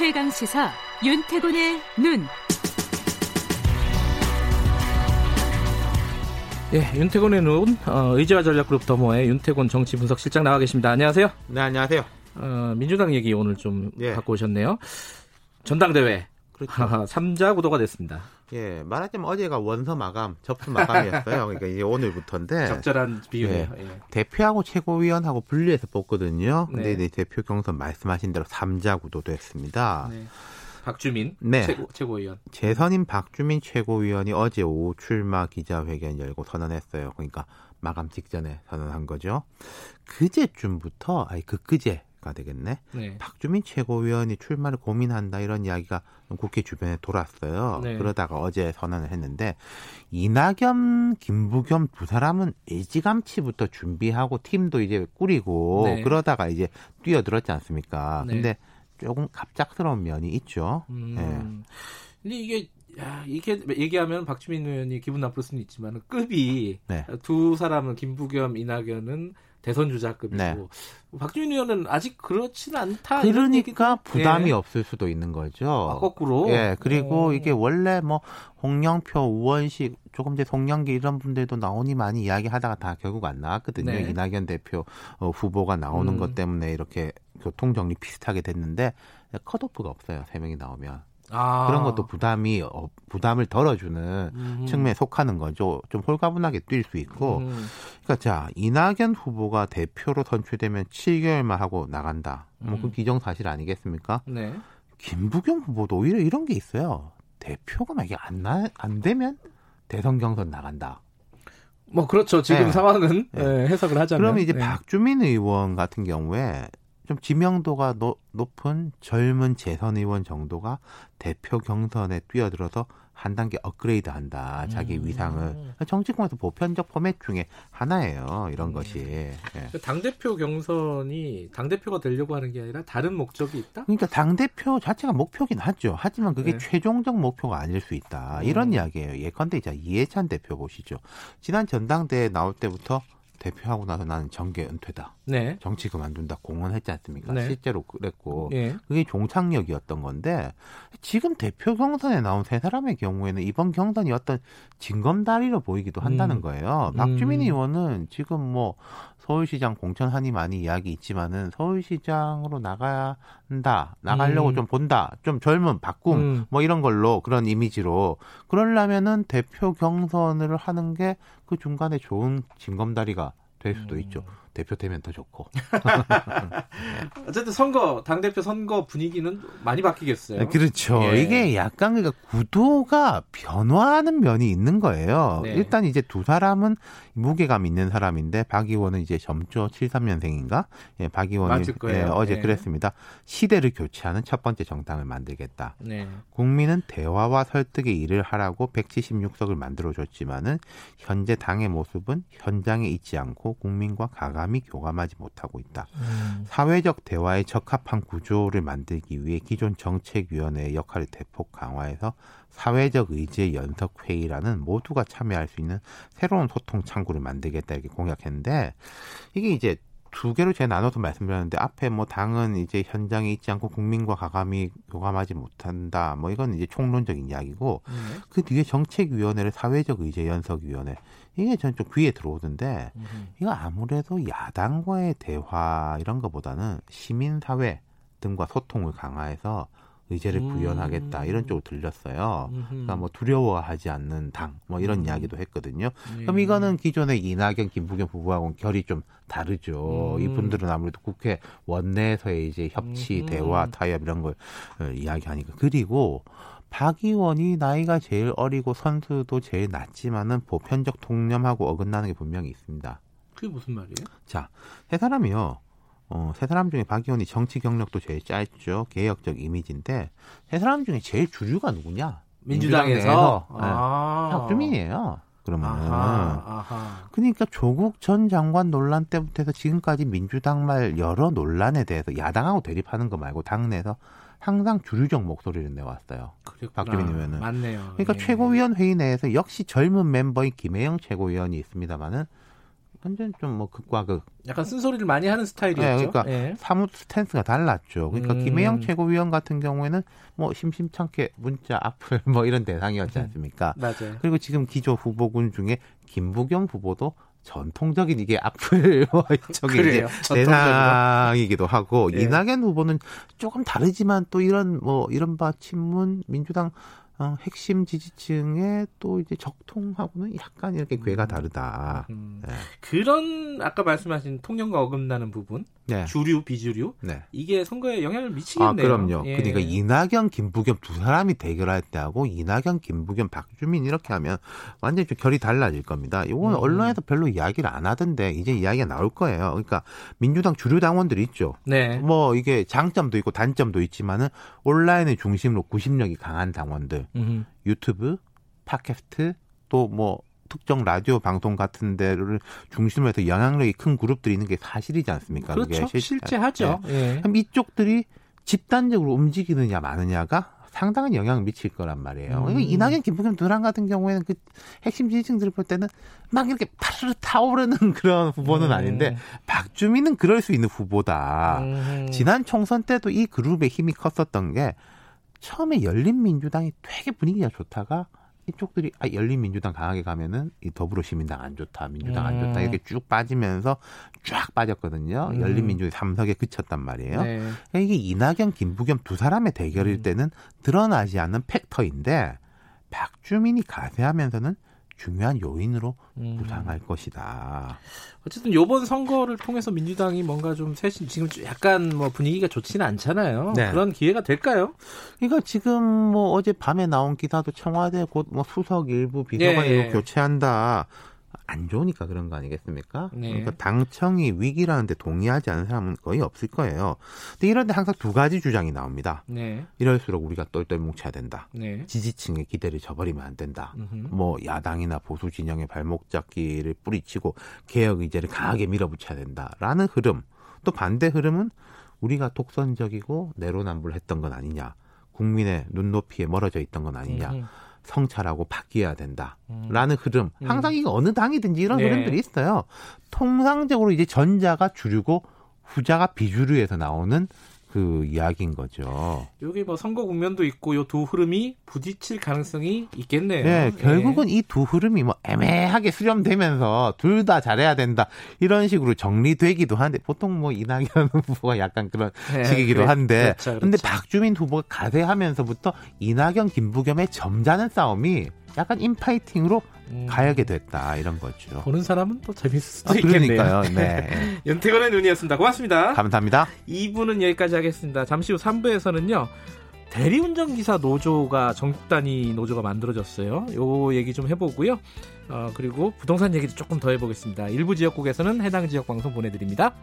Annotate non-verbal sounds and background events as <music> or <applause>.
최강 시사 윤태곤의 눈. 예, 윤태곤의 눈 어, 의지와 전략그룹 더모의 윤태곤 정치 분석 실장 나와 계십니다. 안녕하세요. 네, 안녕하세요. 어, 민주당 얘기 오늘 좀 예. 갖고 오셨네요. 전당대회 그렇죠. <laughs> 3자 구도가 됐습니다. 예, 말하자면 어제가 원서 마감, 접수 마감이었어요. 그러니까 이제 오늘부터인데 <laughs> 적절한 비유네요. 예. 대표하고 최고위원하고 분리해서 뽑거든요. 근데 네. 이제 대표 경선 말씀하신 대로 3자 구도도 했습니다. 네. 박주민 네. 최고, 최고 위원. 재선인 박주민 최고위원이 어제 오후 출마 기자회견 열고 선언했어요. 그러니까 마감 직전에 선언한 거죠. 그제쯤부터, 아니 그 그제 가 되겠네. 네. 박주민 최고위원이 출마를 고민한다 이런 이야기가 국회 주변에 돌았어요. 네. 그러다가 어제 선언을 했는데 이낙연, 김부겸 두 사람은 일찌감치부터 준비하고 팀도 이제 꾸리고 네. 그러다가 이제 뛰어들었지 않습니까? 네. 근데 조금 갑작스러운 면이 있죠. 음. 예. 근데 이게 야, 이렇게 얘기하면 박주민 의원이 기분 나쁠 수는 있지만 급이 네. 두 사람은 김부겸, 이낙연은 대선 주자급이고 네. 박주민 의원은 아직 그렇지는 않다. 그러니까 부담이 예. 없을 수도 있는 거죠. 아, 거꾸로. 예, 그리고 오. 이게 원래 뭐 홍영표, 우원식, 조금 전에 송영기 이런 분들도 나오니 많이 이야기하다가 다 결국 안 나왔거든요. 네. 이낙연 대표 어, 후보가 나오는 음. 것 때문에 이렇게 교통 정리 비슷하게 됐는데 컷오프가 없어요. 세 명이 나오면 아. 그런 것도 부담이 어, 부담을 덜어주는 음. 측면에 속하는 거죠. 좀 홀가분하게 뛸 수 있고. 음. 그러니까 자 이낙연 후보가 대표로 선출되면 7개월만 하고 나간다. 뭐그 음. 기정사실 아니겠습니까? 네. 김부겸 후보도 오히려 이런 게 있어요. 대표가 만약에 안, 나, 안 되면 대선 경선 나간다. 뭐 그렇죠. 지금 네. 상황은 네. 예, 해석을 하자면. 그러면 이제 네. 박주민 의원 같은 경우에 좀 지명도가 노- 높은 젊은 재선 의원 정도가 대표 경선에 뛰어들어서 한 단계 업그레이드 한다. 자기 음. 위상을. 정치권에서 보편적 포맷 중에 하나예요. 이런 음. 것이. 예. 당 대표 경선이 당 대표가 되려고 하는 게 아니라 다른 목적이 있다? 그러니까 당 대표 자체가 목표긴 하죠. 하지만 그게 네. 최종적 목표가 아닐 수 있다. 음. 이런 이야기예요. 예컨대 자 이해찬 대표 보시죠. 지난 전당대회 나올 때부터 대표하고 나서 나는 정계 은퇴다. 네. 정치 그만둔다 공언했지 않습니까? 네. 실제로 그랬고 예. 그게 종착역이었던 건데 지금 대표 경선에 나온 세 사람의 경우에는 이번 경선이 어떤 징검다리로 보이기도 한다는 음. 거예요. 박주민 음. 의원은 지금 뭐 서울시장 공천하니 많이 이야기 있지만은 서울시장으로 나가야 한다, 나가려고 음. 좀 본다, 좀 젊은 바꿈 음. 뭐 이런 걸로 그런 이미지로 그러려면은 대표 경선을 하는 게 그 중간에 좋은 징검다리가 될 수도 음. 있죠. 대표 되면 더 좋고. <laughs> 어쨌든 선거 당 대표 선거 분위기는 많이 바뀌겠어요. 네, 그렇죠. 예. 이게 약간 그러니까 구도가 변화하는 면이 있는 거예요. 네. 일단 이제 두 사람은 무게감 있는 사람인데 박 의원은 이제 점조 73년생인가? 예, 박 의원이 맞을 거예요. 예, 어제 네. 그랬습니다. 시대를 교체하는 첫 번째 정당을 만들겠다. 네. 국민은 대화와 설득의 일을 하라고 176석을 만들어 줬지만은 현재 당의 모습은 현장에 있지 않고 국민과 가감 히 교감하지 못하고 있다. 음. 사회적 대화에 적합한 구조를 만들기 위해 기존 정책위원회의 역할을 대폭 강화해서 사회적 의제 연석 회의라는 모두가 참여할 수 있는 새로운 소통 창구를 만들겠다 이렇게 공약했는데 이게 이제 두 개로 제가 나눠서 말씀드렸는데 앞에 뭐 당은 이제 현장에 있지 않고 국민과 가감히 교감하지 못한다 뭐 이건 이제 총론적인 이야기고 네. 그 뒤에 정책위원회를 사회적 의제 연석위원회 이게 전 좀 귀에 들어오던데 음. 이거 아무래도 야당과의 대화 이런 것보다는 시민사회 등과 소통을 강화해서 의제를 음. 구현하겠다 이런 쪽으로 들렸어요. 음흠. 그러니까 뭐 두려워하지 않는 당 뭐 이런 음. 이야기도 했거든요. 네. 그럼 이거는 기존의 이낙연, 김부겸 후보하고는 결이 좀 다르죠. 음. 이분들은 아무래도 국회 원내에서의 이제 협치, 음. 대화, 타협 이런 걸 어, 이야기하니까 그리고 박 의원이 나이가 제일 어리고 선수도 제일 낮지만은 보편적 통념하고 어긋나는 게 분명히 있습니다. 그게 무슨 말이에요? 자, 세 사람이요. 어, 세 사람 중에 박 의원이 정치 경력도 제일 짧죠. 개혁적 이미지인데 세 사람 중에 제일 주류가 누구냐? 민주당에서 네. 아. 박주민이에요. 그러면은 아하, 아하. 그러니까 조국 전 장관 논란 때부터 해서 지금까지 민주당 말 여러 논란에 대해서 야당하고 대립하는 거 말고 당내에서 항상 주류적 목소리를 내왔어요. 박주민 의원은. 맞네요. 그러니까 예. 최고위원 회의 내에서 역시 젊은 멤버인 김혜영 최고위원이 있습니다만은 완전 좀 뭐 극과 극. 약간 쓴소리를 많이 하는 스타일이었죠. 네, 그러니까 예. 사뭇 스탠스가 달랐죠. 그러니까 음. 김혜영 최고위원 같은 경우에는 뭐 심심찮게 문자 악플 <laughs> 뭐 이런 대상이었지 음. 않습니까? 맞아요. 그리고 지금 기조 후보군 중에 김부겸 후보도 전통적인 이게 악플 <laughs> 뭐 저기. 전통적으로. 대상이기도 하고 예. 이낙연 후보는 조금 다르지만 또 이런 뭐 이른바 친문 민주당 어, 핵심 지지층의 또 이제 적통하고는 약간 이렇게 궤가 다르다. 음, 네. 그런 아까 말씀하신 통념과 어긋나는 부분, 네. 주류 비주류 네. 이게 선거에 영향을 아, 미치겠네요. 그럼요. 예. 그러니까 이낙연, 김부겸 두 사람이 대결할 때 하고 이낙연, 김부겸, 박주민 이렇게 하면 완전히 좀 결이 달라질 겁니다. 이거는 음. 언론에서 별로 이야기를 안 하던데 이제 이야기가 나올 거예요. 그러니까 민주당 주류 당원들이 있죠. 네. 뭐 이게 장점도 있고 단점도 있지만은 온라인을 중심으로 구심력이 강한 당원들, 음, 유튜브, 팟캐스트 또 뭐 특정 라디오 방송 같은 데를 중심으로 해서 영향력이 큰 그룹들이 있는 게 사실이지 않습니까? 그렇죠. 실- 실제 하죠. 네. 예. 그럼 이쪽들이 집단적으로 움직이느냐 마느냐가 상당한 영향을 미칠 거란 말이에요. 음. 이낙연, 김부겸 두랑 같은 경우에는 그 핵심 지지층들 볼 때는 막 이렇게 파르르 타오르는 <laughs> 그런 후보는 음. 아닌데 박주민은 그럴 수 있는 후보다. 음. 지난 총선 때도 이 그룹의 힘이 컸었던 게 처음에 열린민주당이 되게 분위기가 좋다가 이쪽들이 아 열린민주당 강하게 가면은 이 더불어시민당 안 좋다 민주당 안 좋다 음. 이렇게 쭉 빠지면서 쫙 빠졌거든요 음. 열린민주당이 삼석에 그쳤단 말이에요 네. 그러니까 이게 이낙연 김부겸 두 사람의 대결일 음. 때는 드러나지 않는 팩터인데 박주민이 가세하면서는 중요한 요인으로 음. 부상할 것이다. 어쨌든 요번 선거를 통해서 민주당이 뭔가 좀 새신 지금 약간 뭐 분위기가 좋지는 않잖아요. 네. 그런 기회가 될까요? 그러니까 지금 뭐 어제 밤에 나온 기사도 청와대 곧 뭐 수석 일부 비서관 예, 일부 예. 교체한다. 안 좋으니까 그런 거 아니겠습니까? 네. 그러니까 당청이 위기라는데 동의하지 않는 사람은 거의 없을 거예요. 근데 이런데 항상 두 가지 주장이 나옵니다. 네. 이럴수록 우리가 똘똘 뭉쳐야 된다. 네. 지지층의 기대를 저버리면 안 된다. 음흠. 뭐 야당이나 보수 진영의 발목 잡기를 뿌리치고 개혁 의제를 강하게 밀어붙여야 된다라는 흐름. 또 반대 흐름은 우리가 독선적이고 내로남불했던 건 아니냐. 국민의 눈높이에 멀어져 있던 건 아니냐. 음흠. 성찰하고 바뀌어야 된다. 음. 라는 흐름. 항상 이거 어느 당이든지 이런 네. 흐름들이 있어요. 통상적으로 이제 전자가 주류고 후자가 비주류에서 나오는 그 이야기인 거죠. 여기 뭐 선거 국면도 있고 요 두 흐름이 부딪힐 가능성이 있겠네요. 네, 예. 결국은 이두 흐름이 뭐 애매하게 수렴되면서 둘 다 잘해야 된다. 이런 식으로 정리되기도 하는데 보통 뭐 이낙연 <laughs> 후보가 약간 그런 예, 식이기도 한데 그렇죠, 그렇죠. 근데 박주민 후보가 가세하면서부터 이낙연 김부겸의 점잖은 싸움이 약간 인파이팅으로 음. 가야게 됐다 이런 거죠. 보는 사람은 또 재밌을 수도 아, 있겠네요. 네. <laughs> 연태건의 눈이었습니다. 고맙습니다. 감사합니다. 2부는 여기까지 하겠습니다. 잠시 후 3부에서는요. 대리운전 기사 노조가 전국 단위 노조가 만들어졌어요. 요 얘기 좀 해보고요. 어, 그리고 부동산 얘기도 조금 더 해보겠습니다. 일부 지역국에서는 해당 지역 방송 보내드립니다.